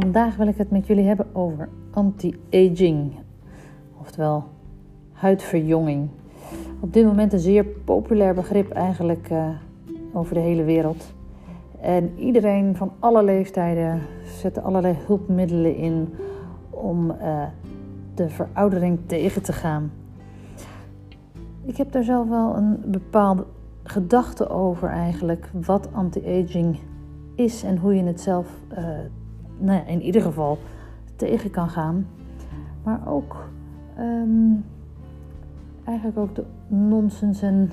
Vandaag wil ik het met jullie hebben over anti-aging, oftewel huidverjonging. Op dit moment een zeer populair begrip eigenlijk uh, over de hele wereld. En iedereen van alle leeftijden zet allerlei hulpmiddelen in om uh, de veroudering tegen te gaan. Ik heb daar zelf wel een bepaalde gedachte over eigenlijk, wat anti-aging is en hoe je het zelf uh, nou in ieder geval tegen kan gaan. Maar ook um, eigenlijk ook de nonsens en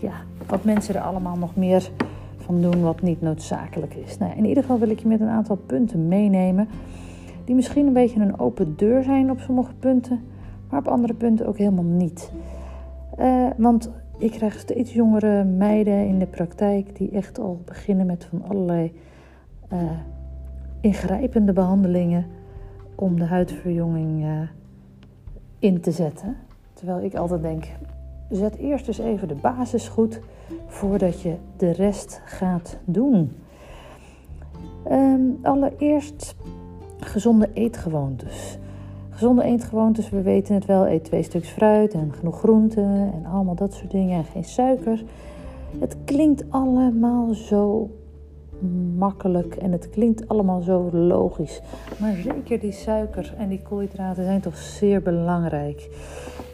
ja, wat mensen er allemaal nog meer van doen wat niet noodzakelijk is. Nou, in ieder geval wil ik je met een aantal punten meenemen die misschien een beetje een open deur zijn op sommige punten, maar op andere punten ook helemaal niet. Uh, want ik krijg steeds jongere meiden in de praktijk die echt al beginnen met van allerlei uh, ingrijpende behandelingen om de huidverjonging uh, in te zetten. Terwijl ik altijd denk, zet eerst eens even de basis goed voordat je de rest gaat doen. Um, allereerst gezonde eetgewoontes. Gezonde eetgewoontes, we weten het wel, eet twee stuks fruit en genoeg groenten en allemaal dat soort dingen en geen suiker. Het klinkt allemaal zo makkelijk en het klinkt allemaal zo logisch. Maar zeker die suiker en die koolhydraten zijn toch zeer belangrijk.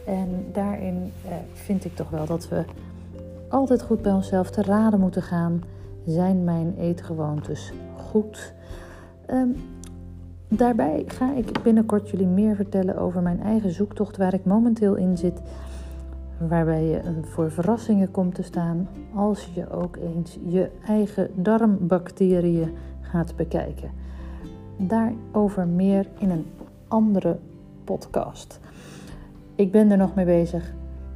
En daarin eh, vind ik toch wel dat we altijd goed bij onszelf te raden moeten gaan. Zijn mijn eetgewoontes goed? Um, daarbij ga ik binnenkort jullie meer vertellen over mijn eigen zoektocht waar ik momenteel in zit waarbij je voor verrassingen komt te staan als je ook eens je eigen darmbacteriën gaat bekijken. Daarover meer in een andere podcast. Ik ben er nog mee bezig.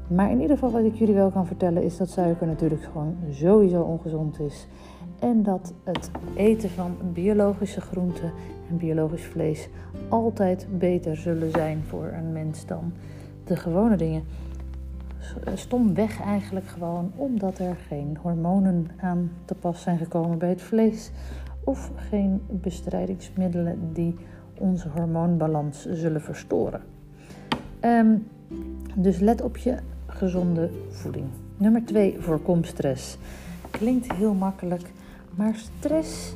Maar in ieder geval wat ik jullie wel kan vertellen is dat suiker natuurlijk gewoon sowieso ongezond is. En dat het eten van biologische groenten en biologisch vlees altijd beter zullen zijn voor een mens dan de gewone dingen stomweg eigenlijk gewoon omdat er geen hormonen aan te pas zijn gekomen bij het vlees of geen bestrijdingsmiddelen die onze hormoonbalans zullen verstoren. Um, dus let op je gezonde voeding. Nummer 2, voorkom stress. Klinkt heel makkelijk, maar stress,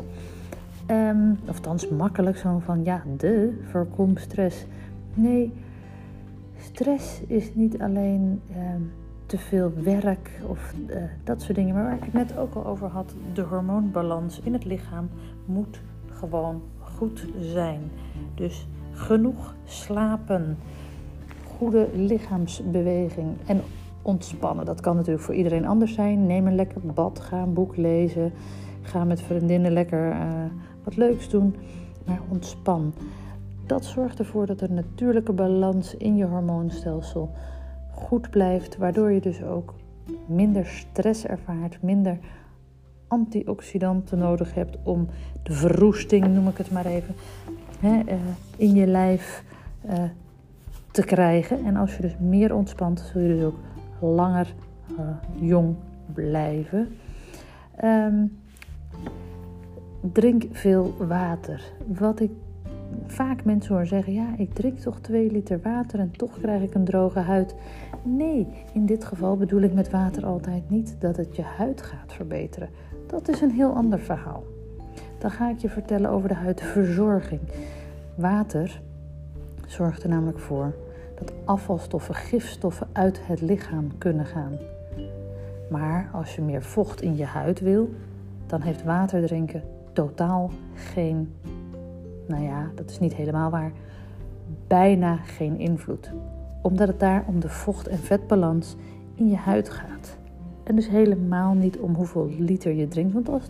um, of makkelijk zo van ja, de voorkom stress. Nee, stress is niet alleen uh, te veel werk of uh, dat soort dingen, maar waar ik het net ook al over had, de hormoonbalans in het lichaam moet gewoon goed zijn. Dus genoeg slapen, goede lichaamsbeweging en ontspannen. Dat kan natuurlijk voor iedereen anders zijn. Neem een lekker bad, ga een boek lezen, ga met vriendinnen lekker uh, wat leuks doen, maar ontspan dat zorgt ervoor dat er natuurlijke balans in je hormoonstelsel goed blijft, waardoor je dus ook minder stress ervaart, minder antioxidanten nodig hebt om de verroesting, noem ik het maar even, hè, uh, in je lijf uh, te krijgen. En als je dus meer ontspant, zul je dus ook langer uh, jong blijven. Um, drink veel water. Wat ik vaak mensen hoor zeggen: Ja, ik drink toch 2 liter water en toch krijg ik een droge huid. Nee, in dit geval bedoel ik met water altijd niet dat het je huid gaat verbeteren. Dat is een heel ander verhaal. Dan ga ik je vertellen over de huidverzorging. Water zorgt er namelijk voor dat afvalstoffen, gifstoffen uit het lichaam kunnen gaan. Maar als je meer vocht in je huid wil, dan heeft water drinken totaal geen nou ja, dat is niet helemaal waar, bijna geen invloed. Omdat het daar om de vocht- en vetbalans in je huid gaat. En dus helemaal niet om hoeveel liter je drinkt. Want als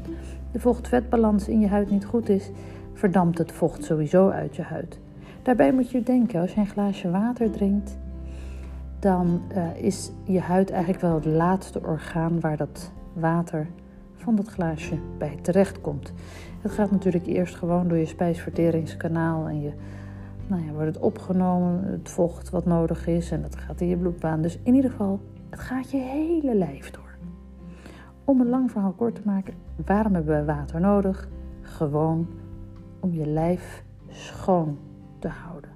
de vocht-vetbalans in je huid niet goed is, verdampt het vocht sowieso uit je huid. Daarbij moet je denken, als je een glaasje water drinkt, dan uh, is je huid eigenlijk wel het laatste orgaan waar dat water van dat glaasje bij terecht komt. Het gaat natuurlijk eerst gewoon door je spijsverteringskanaal en je, nou ja, wordt het opgenomen, het vocht wat nodig is en dat gaat in je bloedbaan. Dus in ieder geval, het gaat je hele lijf door. Om een lang verhaal kort te maken, waarom hebben we water nodig? Gewoon om je lijf schoon te houden.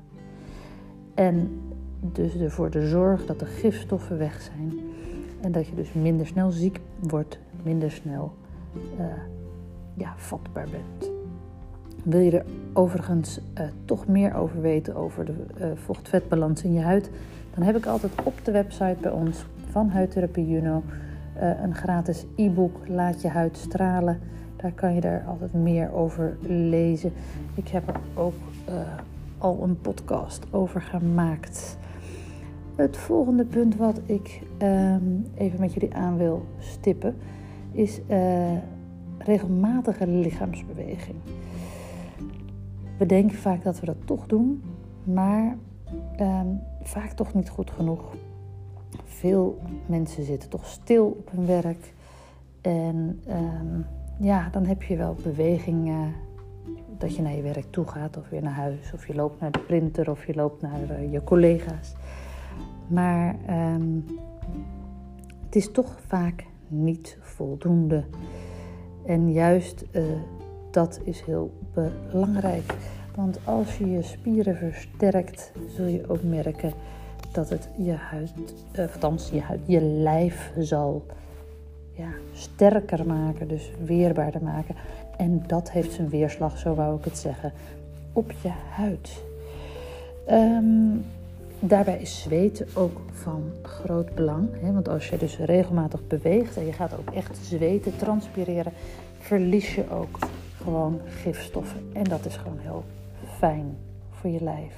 En dus ervoor te zorgen dat de gifstoffen weg zijn. En dat je dus minder snel ziek wordt, minder snel uh, ja, vatbaar bent. Wil je er overigens uh, toch meer over weten over de uh, vocht-vetbalans in je huid, dan heb ik altijd op de website bij ons van Huidtherapie Juno een gratis e-book Laat je huid stralen. Daar kan je daar altijd meer over lezen. Ik heb er ook al een podcast over gemaakt. Het volgende punt wat ik um, even met jullie aan wil stippen is uh, regelmatige lichaamsbeweging. We denken vaak dat we dat toch doen, maar um, vaak toch niet goed genoeg. Veel mensen zitten toch stil op hun werk. En um, ja, dan heb je wel beweging uh, dat je naar je werk toe gaat of weer naar huis. Of je loopt naar de printer of je loopt naar uh, je collega's. Maar um, het is toch vaak niet voldoende. En juist uh, dat is heel belangrijk. Want als je je spieren versterkt, zul je ook merken dat het je huid, uh, althans je huid, je lijf zal ja, sterker maken, dus weerbaarder maken. En dat heeft zijn weerslag, zo wou ik het zeggen, op je huid. Um, Daarbij is zweten ook van groot belang. Hè? Want als je dus regelmatig beweegt en je gaat ook echt zweten, transpireren, verlies je ook gewoon gifstoffen. En dat is gewoon heel fijn voor je lijf.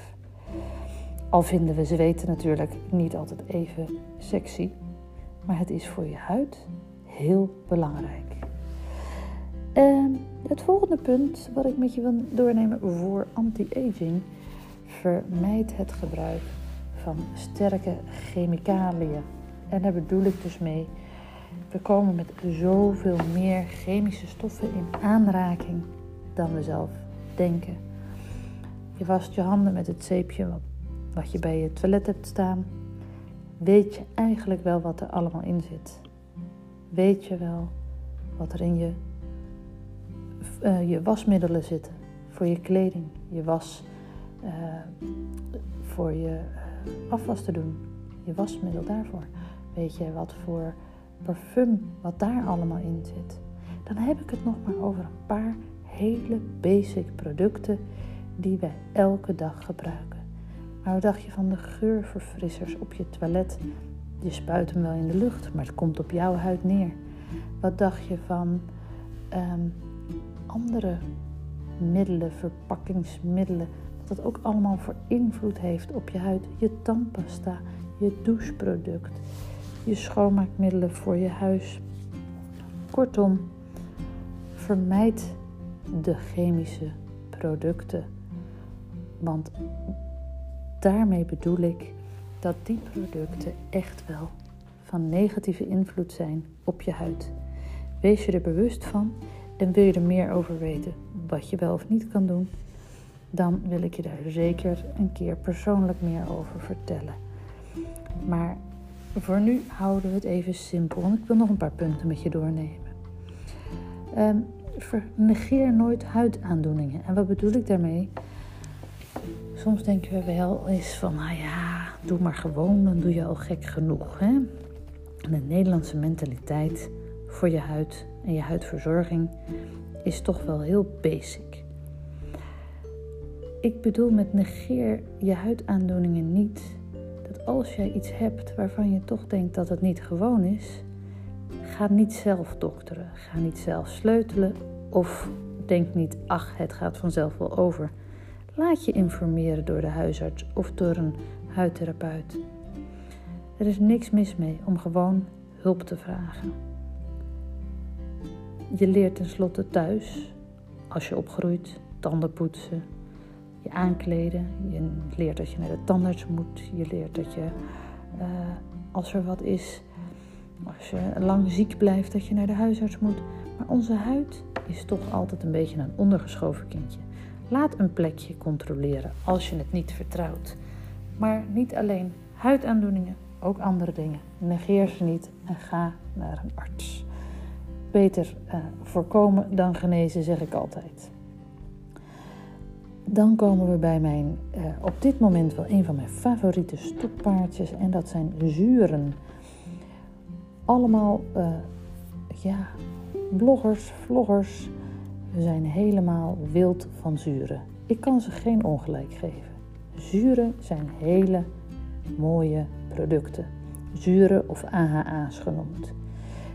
Al vinden we zweten natuurlijk niet altijd even sexy, maar het is voor je huid heel belangrijk. En het volgende punt wat ik met je wil doornemen voor anti-aging, vermijd het gebruik sterke chemicaliën. En daar bedoel ik dus mee. We komen met zoveel meer chemische stoffen in aanraking dan we zelf denken. Je wast je handen met het zeepje wat je bij je toilet hebt staan. Weet je eigenlijk wel wat er allemaal in zit? Weet je wel wat er in je, uh, je wasmiddelen zitten? Voor je kleding, je was, uh, voor je afwas te doen. Je wasmiddel daarvoor. Weet je wat voor parfum, wat daar allemaal in zit. Dan heb ik het nog maar over een paar hele basic producten die wij elke dag gebruiken. Maar wat dacht je van de geurverfrissers op je toilet? Je spuit hem wel in de lucht, maar het komt op jouw huid neer. Wat dacht je van um, andere middelen, verpakkingsmiddelen dat ook allemaal voor invloed heeft op je huid. Je tandpasta, je doucheproduct, je schoonmaakmiddelen voor je huis. Kortom, vermijd de chemische producten. Want daarmee bedoel ik dat die producten echt wel van negatieve invloed zijn op je huid. Wees je er bewust van en wil je er meer over weten wat je wel of niet kan doen, dan wil ik je daar zeker een keer persoonlijk meer over vertellen. Maar voor nu houden we het even simpel, want ik wil nog een paar punten met je doornemen. Um, negeer nooit huidaandoeningen. En wat bedoel ik daarmee? Soms denken we wel eens van, nou ja, doe maar gewoon, dan doe je al gek genoeg. Hè? de Nederlandse mentaliteit voor je huid en je huidverzorging is toch wel heel basic. Ik bedoel met negeer je huidaandoeningen niet dat als jij iets hebt waarvan je toch denkt dat het niet gewoon is, ga niet zelf dokteren, ga niet zelf sleutelen of denk niet, ach, het gaat vanzelf wel over. Laat je informeren door de huisarts of door een huidtherapeut. Er is niks mis mee om gewoon hulp te vragen. Je leert tenslotte thuis, als je opgroeit, tanden poetsen, je aankleden. Je leert dat je naar de tandarts moet. Je leert dat je, uh, als er wat is, als je lang ziek blijft, dat je naar de huisarts moet. Maar onze huid is toch altijd een beetje een ondergeschoven kindje. Laat een plekje controleren als je het niet vertrouwt. Maar niet alleen huidaandoeningen, ook andere dingen. Negeer ze niet en ga naar een arts. Beter uh, voorkomen dan genezen, zeg ik altijd. Dan komen we bij mijn, uh, op dit moment wel een van mijn favoriete stokpaardjes. En dat zijn zuren. Allemaal, uh, ja, bloggers, vloggers. We zijn helemaal wild van zuren. Ik kan ze geen ongelijk geven. Zuren zijn hele mooie producten. Zuren of AHA's genoemd.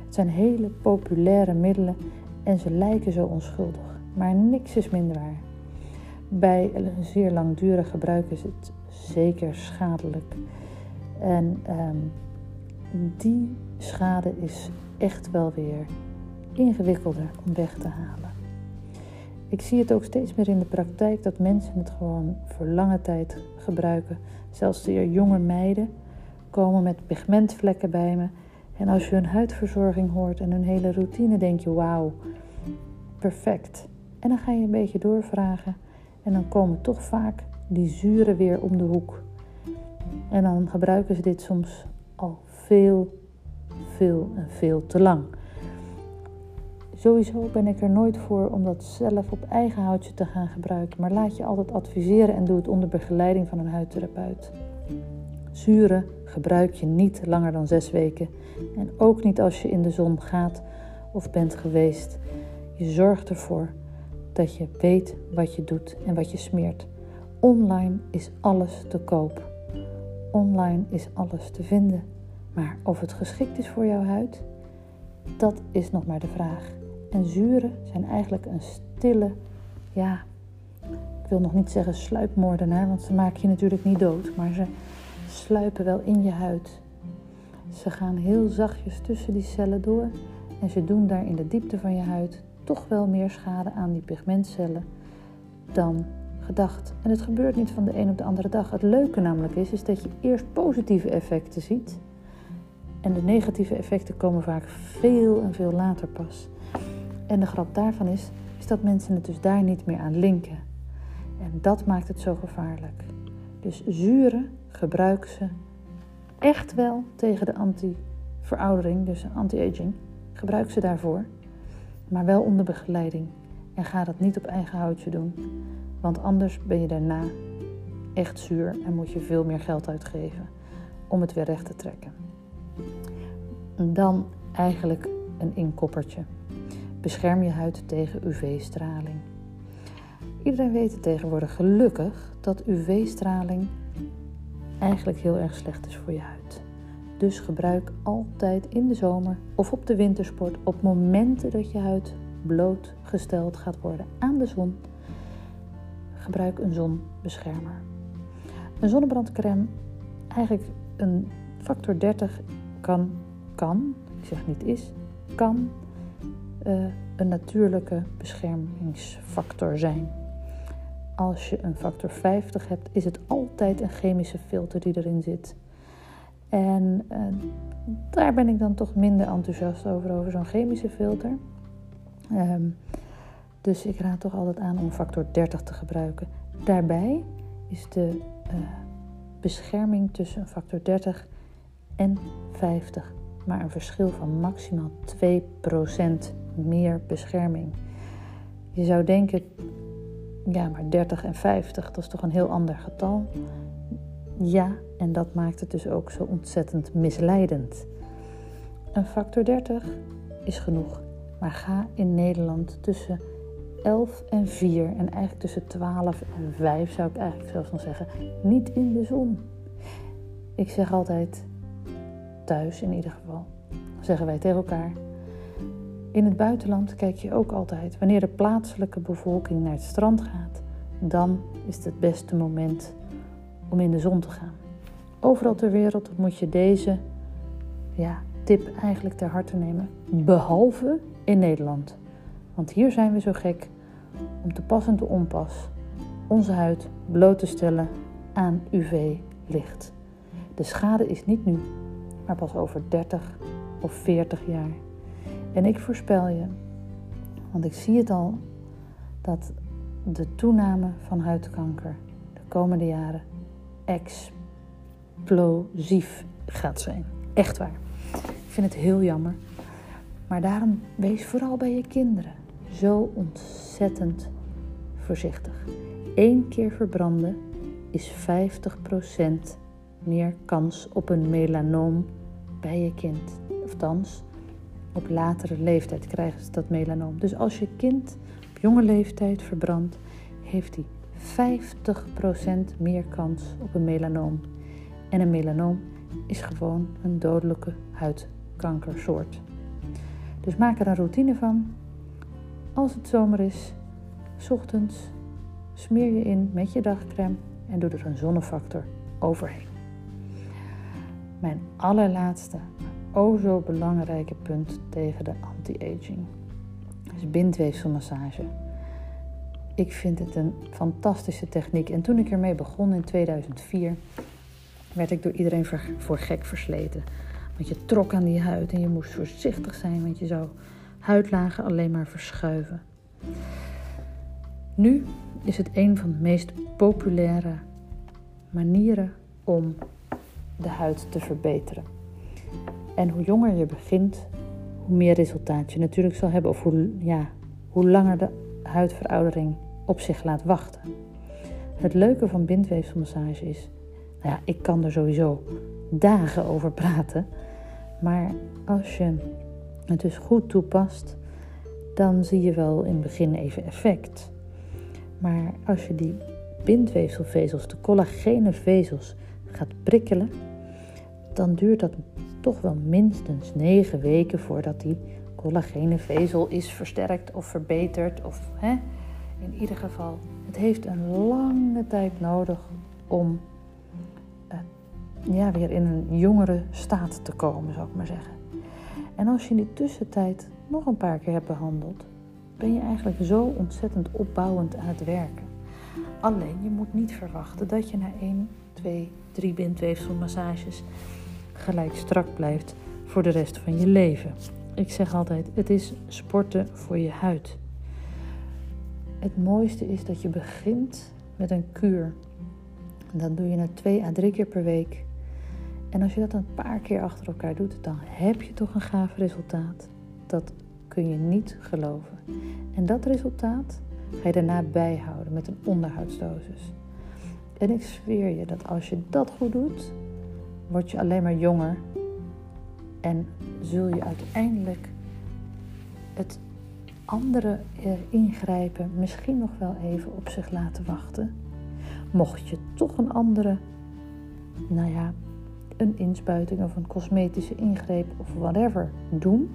Het zijn hele populaire middelen en ze lijken zo onschuldig. Maar niks is minder waar. Bij een zeer langdurig gebruik is het zeker schadelijk. En um, die schade is echt wel weer ingewikkelder om weg te halen. Ik zie het ook steeds meer in de praktijk dat mensen het gewoon voor lange tijd gebruiken. Zelfs de jonge meiden komen met pigmentvlekken bij me. En als je hun huidverzorging hoort en hun hele routine, denk je: wauw, perfect. En dan ga je een beetje doorvragen. En dan komen toch vaak die zuren weer om de hoek. En dan gebruiken ze dit soms al veel, veel en veel te lang. Sowieso ben ik er nooit voor om dat zelf op eigen houtje te gaan gebruiken, maar laat je altijd adviseren en doe het onder begeleiding van een huidtherapeut. Zuren gebruik je niet langer dan zes weken en ook niet als je in de zon gaat of bent geweest. Je zorgt ervoor dat je weet wat je doet en wat je smeert. Online is alles te koop. Online is alles te vinden. Maar of het geschikt is voor jouw huid, dat is nog maar de vraag. En zuren zijn eigenlijk een stille, ja, ik wil nog niet zeggen sluipmoordenaar, want ze maken je natuurlijk niet dood, maar ze sluipen wel in je huid. Ze gaan heel zachtjes tussen die cellen door en ze doen daar in de diepte van je huid toch wel meer schade aan die pigmentcellen dan gedacht. En het gebeurt niet van de een op de andere dag. Het leuke namelijk is, is dat je eerst positieve effecten ziet. En de negatieve effecten komen vaak veel en veel later pas. En de grap daarvan is, is dat mensen het dus daar niet meer aan linken. En dat maakt het zo gevaarlijk. Dus zuren gebruik ze echt wel tegen de anti-veroudering, dus anti-aging. Gebruik ze daarvoor, maar wel onder begeleiding. En ga dat niet op eigen houtje doen, want anders ben je daarna echt zuur en moet je veel meer geld uitgeven om het weer recht te trekken. En dan eigenlijk een inkoppertje. Bescherm je huid tegen UV-straling. Iedereen weet tegenwoordig gelukkig dat UV-straling eigenlijk heel erg slecht is voor je huid. Dus gebruik altijd in de zomer of op de wintersport op momenten dat je huid blootgesteld gaat worden aan de zon. Gebruik een zonbeschermer. Een zonnebrandcrème, eigenlijk een factor 30 kan, kan, ik zeg niet is, kan uh, een natuurlijke beschermingsfactor zijn. Als je een factor 50 hebt, is het altijd een chemische filter die erin zit. En uh, daar ben ik dan toch minder enthousiast over, over zo'n chemische filter. Um, dus ik raad toch altijd aan om factor 30 te gebruiken. Daarbij is de uh, bescherming tussen factor 30 en 50 maar een verschil van maximaal 2% meer bescherming. Je zou denken, ja, maar 30 en 50, dat is toch een heel ander getal? Ja, en dat maakt het dus ook zo ontzettend misleidend. Een factor 30 is genoeg, maar ga in Nederland tussen 11 en 4 en eigenlijk tussen 12 en 5 zou ik eigenlijk zelfs nog zeggen, niet in de zon. Ik zeg altijd thuis in ieder geval, zeggen wij tegen elkaar. In het buitenland kijk je ook altijd, wanneer de plaatselijke bevolking naar het strand gaat, dan is het het beste moment om in de zon te gaan. Overal ter wereld moet je deze ja, tip eigenlijk ter harte nemen, behalve in Nederland. Want hier zijn we zo gek om te pas en te onpas onze huid bloot te stellen aan UV-licht. De schade is niet nu, maar pas over 30 of 40 jaar. En ik voorspel je, want ik zie het al, dat de toename van huidkanker de komende jaren explosief gaat zijn. Echt waar. Ik vind het heel jammer. Maar daarom wees vooral bij je kinderen zo ontzettend voorzichtig. Eén keer verbranden is 50% meer kans op een melanoom bij je kind. Of thans, op latere leeftijd krijgen ze dat melanoom. Dus als je kind op jonge leeftijd verbrandt, heeft hij 50% meer kans op een melanoom. En een melanoom is gewoon een dodelijke huidkankersoort. Dus maak er een routine van. Als het zomer is, ochtends smeer je in met je dagcreme en doe er een zonnefactor overheen. Mijn allerlaatste, o zo belangrijke punt tegen de anti-aging is bindweefselmassage. Ik vind het een fantastische techniek en toen ik ermee begon in 2004 werd ik door iedereen voor gek versleten. Want je trok aan die huid en je moest voorzichtig zijn, want je zou huidlagen alleen maar verschuiven. Nu is het een van de meest populaire manieren om de huid te verbeteren. En hoe jonger je begint, hoe meer resultaat je natuurlijk zal hebben, of hoe, ja, hoe langer de huidveroudering op zich laat wachten. Het leuke van bindweefselmassage is, nou ja, ik kan er sowieso dagen over praten, maar als je het dus goed toepast, dan zie je wel in het begin even effect. Maar als je die bindweefselvezels, de collagene vezels, gaat prikkelen, dan duurt dat toch wel minstens 9 weken voordat die collagene vezel is versterkt of verbeterd. Of hè, in ieder geval, het heeft een lange tijd nodig om uh, ja, weer in een jongere staat te komen, zou ik maar zeggen. En als je in die tussentijd nog een paar keer hebt behandeld, ben je eigenlijk zo ontzettend opbouwend aan het werken. Alleen je moet niet verwachten dat je na 1, 2, 3 bindweefselmassages gelijk strak blijft voor de rest van je leven. Ik zeg altijd: het is sporten voor je huid. Het mooiste is dat je begint met een kuur. Dat doe je na twee à drie keer per week. En als je dat een paar keer achter elkaar doet, dan heb je toch een gaaf resultaat. Dat kun je niet geloven. En dat resultaat ga je daarna bijhouden met een onderhoudsdosis. En ik zweer je dat als je dat goed doet, word je alleen maar jonger en zul je uiteindelijk het andere ingrijpen misschien nog wel even op zich laten wachten. Mocht je toch een andere, nou ja, een inspuiting of een cosmetische ingreep of whatever doen,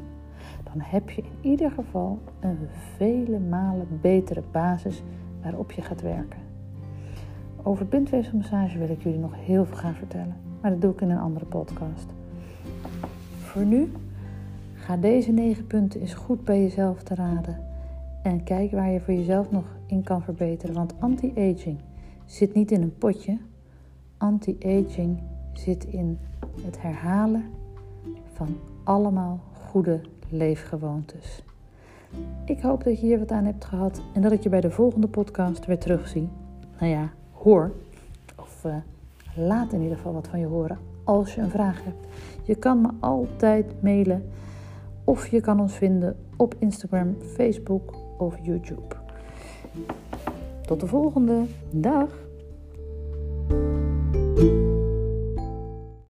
dan heb je in ieder geval een vele malen betere basis waarop je gaat werken. Over bindweefselmassage wil ik jullie nog heel veel gaan vertellen, maar dat doe ik in een andere podcast. Voor nu, ga deze negen punten eens goed bij jezelf te raden en kijk waar je voor jezelf nog in kan verbeteren. Want anti-aging zit niet in een potje, anti-aging zit in het herhalen van allemaal goede leefgewoontes. Ik hoop dat je hier wat aan hebt gehad en dat ik je bij de volgende podcast weer terugzie. Nou ja, hoor. Of uh, laat in ieder geval wat van je horen als je een vraag hebt. Je kan me altijd mailen of je kan ons vinden op Instagram, Facebook of YouTube. Tot de volgende. Dag!